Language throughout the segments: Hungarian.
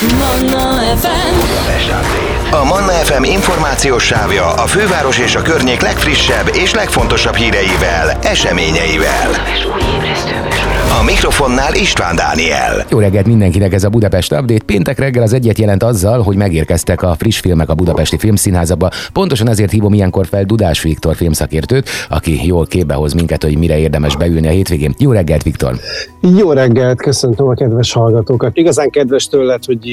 Manna FM A Manna FM információs sávja a főváros és a környék legfrissebb és legfontosabb híreivel, eseményeivel. A mikrofonnál István Dániel. Jó reggelt mindenkinek ez a Budapest Update. Péntek reggel az egyet jelent azzal, hogy megérkeztek a friss filmek a Budapesti Filmszínházaba. Pontosan ezért hívom ilyenkor fel Dudás Viktor filmszakértőt, aki jól képbe hoz minket, hogy mire érdemes beülni a hétvégén. Jó reggelt, Viktor! Jó reggelt, köszöntöm a kedves hallgatókat. Igazán kedves tőled, hogy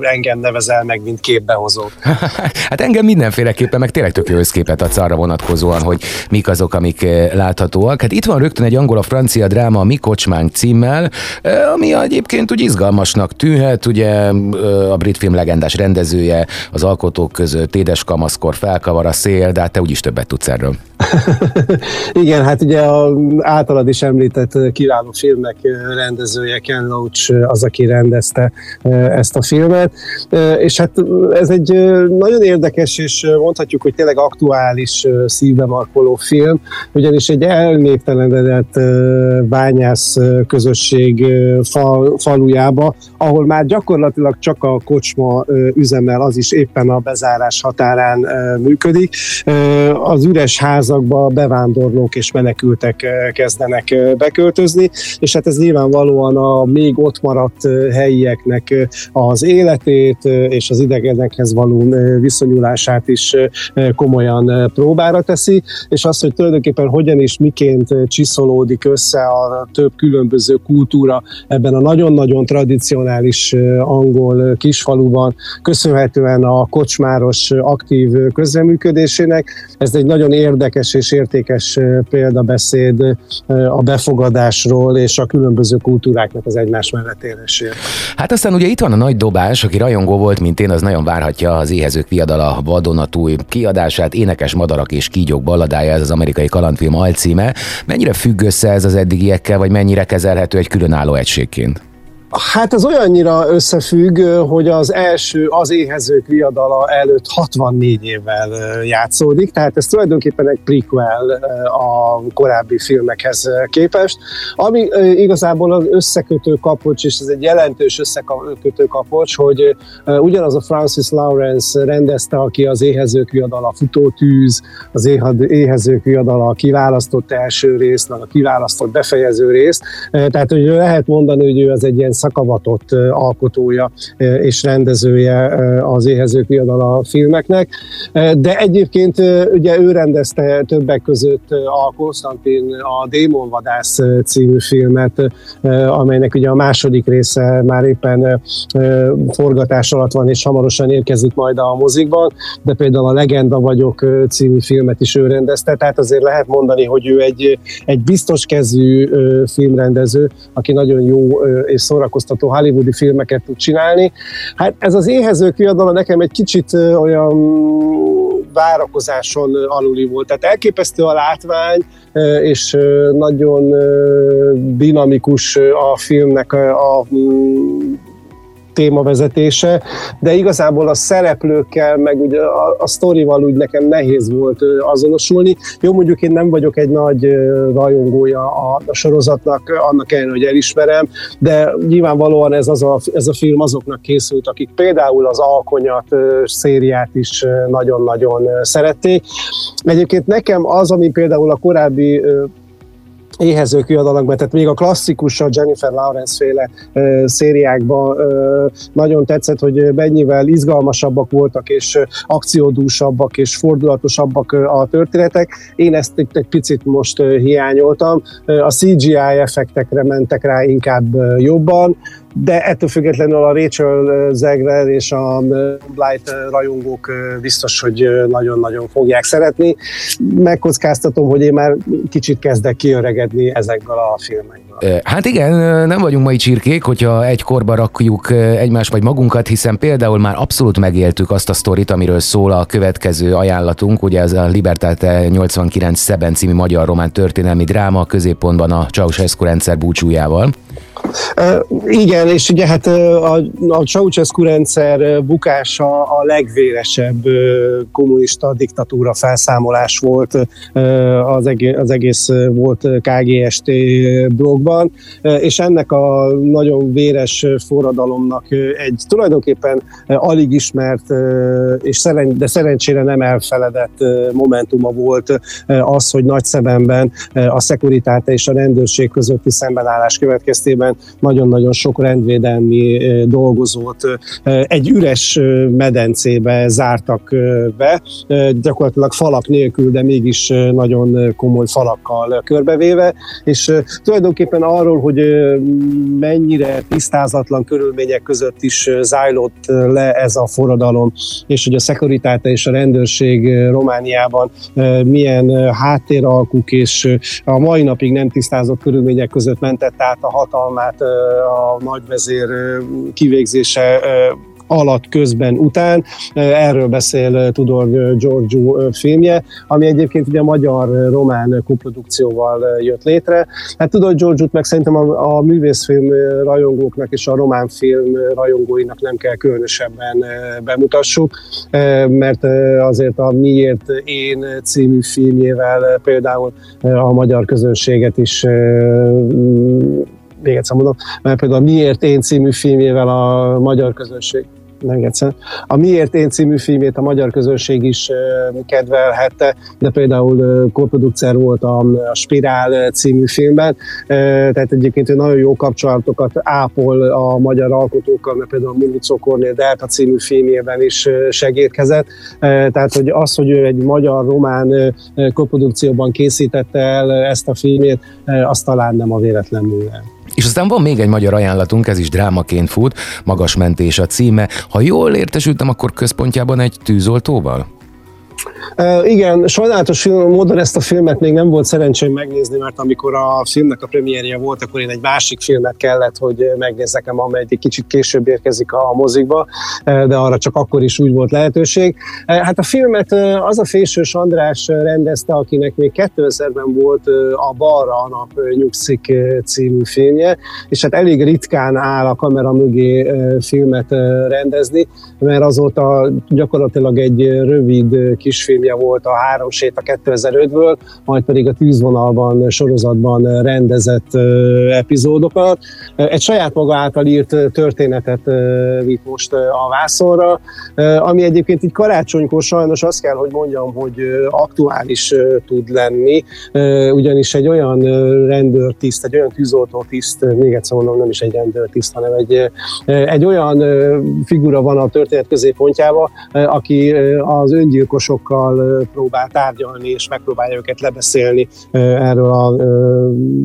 engem nevezel meg, mint képbehozó. hát engem mindenféleképpen, meg tényleg tök jó összképet adsz arra vonatkozóan, hogy mik azok, amik láthatóak. Hát itt van rögtön egy angol-francia dráma, Mi kocsmánk címmel, ami egyébként úgy izgalmasnak tűnhet, ugye eh, a brit film legendás rendezője, az alkotók között édes kamaszkor felkavar a szél, de hát te úgyis többet tudsz erről. Igen, hát ugye a általad is említett kiváló filmek rendezője, Ken Loach az, aki rendezte ezt a filmet, és hát ez egy nagyon érdekes, és mondhatjuk, hogy tényleg aktuális szívbe markoló film, ugyanis egy elnéptelenedett bányász közösség fal, falujába, ahol már gyakorlatilag csak a kocsma üzemel, az is éppen a bezárás határán működik. Az üres házakba bevándorlók és menekültek kezdenek beköltözni, és hát ez nyilvánvalóan a még ott maradt helyieknek az életét és az idegenekhez való viszonyulását is komolyan próbára teszi, és az, hogy tulajdonképpen hogyan és miként csiszolódik össze a több különböző kultúra ebben a nagyon-nagyon tradicionális angol kisfaluban, köszönhetően a kocsmáros aktív közreműködésének. Ez egy nagyon érdekes és értékes példabeszéd a befogadásról és a különböző kultúráknak az egymás mellett élésére. Hát aztán ugye itt van a nagy dobás, aki rajongó volt, mint én, az nagyon várhatja az éhezők viadala vadonatúj kiadását, énekes madarak és kígyók balladája, ez az amerikai kalandfilm alcíme. Mennyire függ össze ez az eddigiekkel, vagy mennyire kezelhető egy különálló egységként? Hát ez olyannyira összefügg, hogy az első az éhezők viadala előtt 64 évvel játszódik, tehát ez tulajdonképpen egy prequel a korábbi filmekhez képest, ami igazából az összekötő kapocs, és ez egy jelentős összekötő kapocs, hogy ugyanaz a Francis Lawrence rendezte, aki az éhezők viadala futótűz, az éhezők viadala a kiválasztott első részt, a kiválasztott befejező részt, tehát hogy lehet mondani, hogy ő az egy ilyen szakavatott alkotója és rendezője az éhezők viadala filmeknek, de egyébként ugye ő rendezte többek között a Konstantin a Démonvadász című filmet, amelynek ugye a második része már éppen forgatás alatt van, és hamarosan érkezik majd a mozikban, de például a Legenda vagyok című filmet is ő rendezte, tehát azért lehet mondani, hogy ő egy, egy biztos kezű filmrendező, aki nagyon jó és szórakoztató szórakoztató hollywoodi filmeket tud csinálni. Hát ez az éhezők viadala nekem egy kicsit olyan várakozáson aluli volt. Tehát elképesztő a látvány, és nagyon dinamikus a filmnek a témavezetése, de igazából a szereplőkkel, meg ugye a, a sztorival úgy nekem nehéz volt azonosulni. Jó, mondjuk én nem vagyok egy nagy rajongója a, a sorozatnak, annak ellenére, hogy elismerem, de nyilvánvalóan ez, az a, ez a film azoknak készült, akik például az Alkonyat szériát is nagyon-nagyon szerették. Egyébként nekem az, ami például a korábbi éhezők viadalakban, tehát még a klasszikus, a Jennifer Lawrence féle uh, szériákban uh, nagyon tetszett, hogy mennyivel izgalmasabbak voltak, és akciódúsabbak, és fordulatosabbak a történetek. Én ezt egy, egy picit most hiányoltam. A CGI effektekre mentek rá inkább jobban, de ettől függetlenül a Rachel Zegler és a Blight rajongók biztos, hogy nagyon-nagyon fogják szeretni. Megkockáztatom, hogy én már kicsit kezdek kiöregedni ezekkel a filmekkel. Hát igen, nem vagyunk mai csirkék, hogyha egy korba rakjuk egymást vagy magunkat, hiszen például már abszolút megéltük azt a sztorit, amiről szól a következő ajánlatunk, ugye ez a Libertate 89 Szeben című magyar román történelmi dráma, középpontban a Ceausescu rendszer búcsújával. Igen, és ugye hát a, a Ceausescu rendszer bukása a legvéresebb kommunista diktatúra felszámolás volt az egész, az egész volt KGST blogban, és ennek a nagyon véres forradalomnak egy tulajdonképpen alig ismert, és szeren, de szerencsére nem elfeledett momentuma volt az, hogy nagy szememben a szekuritáte és a rendőrség közötti szembenállás következtében nagyon-nagyon sok rendvédelmi dolgozót egy üres medencébe zártak be, gyakorlatilag falak nélkül, de mégis nagyon komoly falakkal körbevéve, és tulajdonképpen arról, hogy mennyire tisztázatlan körülmények között is zájlott le ez a forradalom, és hogy a szekuritáta és a rendőrség Romániában milyen háttéralkuk és a mai napig nem tisztázott körülmények között mentett át a hatalmát a nagyvezér kivégzése alatt, közben, után. Erről beszél Tudor Giorgio filmje, ami egyébként ugye magyar-román koprodukcióval jött létre. Hát Tudor Giorgio-t meg szerintem a, a művészfilm rajongóknak és a román film rajongóinak nem kell különösebben bemutassuk, mert azért a Miért én című filmjével például a magyar közönséget is még egyszer mondom, mert például a Miért én című filmjével a magyar közönség meg egyszer. A Miért én című filmét a magyar közönség is kedvelhette, de például koprodukcer volt a, a Spirál című filmben, tehát egyébként nagyon jó kapcsolatokat ápol a magyar alkotókkal, mert például Municó Kornél Delta című filmjében is segítkezett, tehát hogy az, hogy ő egy magyar-román koprodukcióban készítette el ezt a filmét, az talán nem a véletlen művel. És aztán van még egy magyar ajánlatunk, ez is drámaként fut, Magas mentés a címe. Ha jól értesültem, akkor központjában egy tűzoltóval? Igen, sajnálatos módon ezt a filmet még nem volt szerencsém megnézni, mert amikor a filmnek a premierje volt, akkor én egy másik filmet kellett, hogy megnézzek, amely egy kicsit később érkezik a mozikba, de arra csak akkor is úgy volt lehetőség. Hát a filmet az a Fésős András rendezte, akinek még 2000-ben volt a Balra a nap nyugszik című filmje, és hát elég ritkán áll a kamera mögé filmet rendezni, mert azóta gyakorlatilag egy rövid kisfilm filmje volt a Három séta 2005-ből, majd pedig a Tűzvonalban sorozatban rendezett epizódokat. Egy saját maga által írt történetet vitt most a vászonra, ami egyébként így karácsonykor sajnos azt kell, hogy mondjam, hogy aktuális tud lenni, ugyanis egy olyan rendőrtiszt, egy olyan tűzoltótiszt, még egyszer mondom, nem is egy rendőrtiszt, hanem egy, egy olyan figura van a történet középpontjában, aki az öngyilkosokkal próbál tárgyalni, és megpróbálja őket lebeszélni erről a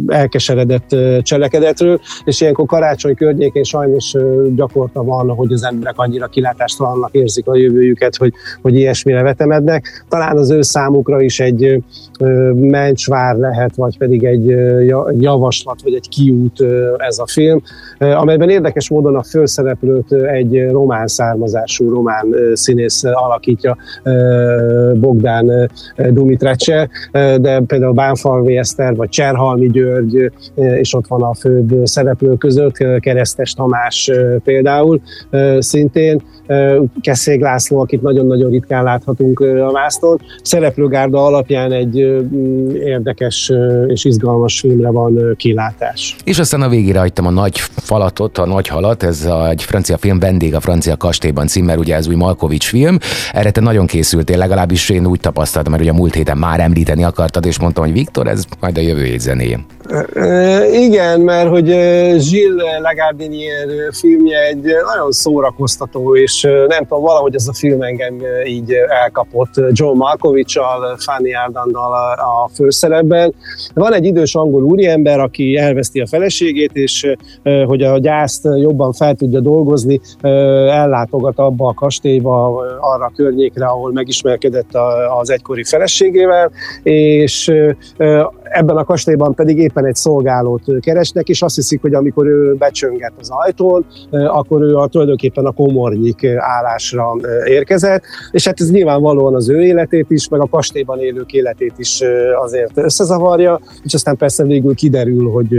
elkeseredett cselekedetről, és ilyenkor karácsony környékén sajnos gyakorta van, hogy az emberek annyira kilátástalannak érzik a jövőjüket, hogy, hogy ilyesmire vetemednek. Talán az ő számukra is egy mencsvár lehet, vagy pedig egy javaslat, vagy egy kiút ez a film, amelyben érdekes módon a főszereplőt egy román származású román színész alakítja, Bogdán Dumitrece, de például Bánfalvi Eszter, vagy Cserhalmi György, és ott van a főbb szereplő között, Keresztes Tamás például szintén, Keszég László, akit nagyon-nagyon ritkán láthatunk a vászton. Szereplőgárda alapján egy érdekes és izgalmas filmre van kilátás. És aztán a végére hagytam a nagy falatot, a nagy halat, ez a, egy francia film, Vendég a francia kastélyban címmel, ugye ez új Malkovics film. Erre te nagyon készültél, legalábbis én úgy tapasztaltam, mert ugye a múlt héten már említeni akartad, és mondtam, hogy Viktor, ez majd a jövő hét zenéje. Igen, mert hogy Gilles Lagardinier filmje egy nagyon szórakoztató, és nem tudom, valahogy ez a film engem így elkapott John Malkovich-al, Fanny Ardandal a főszerepben. Van egy idős angol úriember, aki elveszti a feleségét, és hogy a gyászt jobban fel tudja dolgozni, ellátogat abba a kastélyba, arra a környékre, ahol megismerkedett az egykori feleségével, és ebben a kastélyban pedig éppen egy szolgálót keresnek, és azt hiszik, hogy amikor ő becsönget az ajtón, akkor ő a, tulajdonképpen a komornyik állásra érkezett, és hát ez nyilvánvalóan az ő életét is, meg a kastélyban élők életét is azért összezavarja, és aztán persze végül kiderül, hogy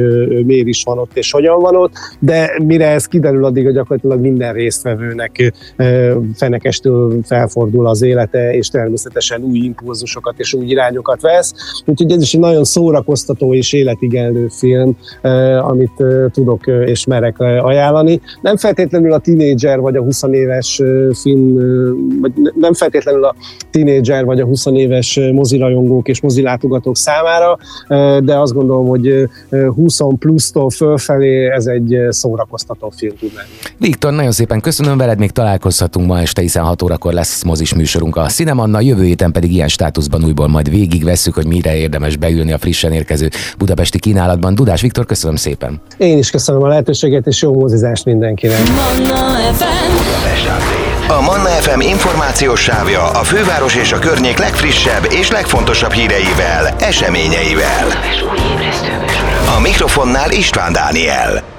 miért is van ott és hogyan van ott, de mire ez kiderül, addig gyakorlatilag minden résztvevőnek fenekestől felfordul az élete, és természetesen új impulzusokat és új irányokat vesz. Úgyhogy ez is egy nagyon szórakoztató és életigenlő film, amit tudok és merek ajánlani. Nem feltétlenül a tínédzser vagy a 20 éves film, vagy nem feltétlenül a tínédzser vagy a 20 éves mozirajongók és mozilátogatók számára, de azt gondolom, hogy 20 plusztól fölfelé ez egy szórakoztató film tud lenni. Viktor, nagyon szépen köszönöm veled, még találkozhatunk ma este, hiszen 6 órakor lesz mozis műsorunk a Cinemanna, jövő héten pedig ilyen státuszban újból majd végigvesszük, hogy mire érdemes beülni a frissen érkező budapesti kínálatban. Dudás Viktor, köszönöm szépen. Én is köszönöm a lehetőséget, és jó mozizást mindenkinek. A Manna FM információs sávja a főváros és a környék legfrissebb és legfontosabb híreivel, eseményeivel. A mikrofonnál István Dániel.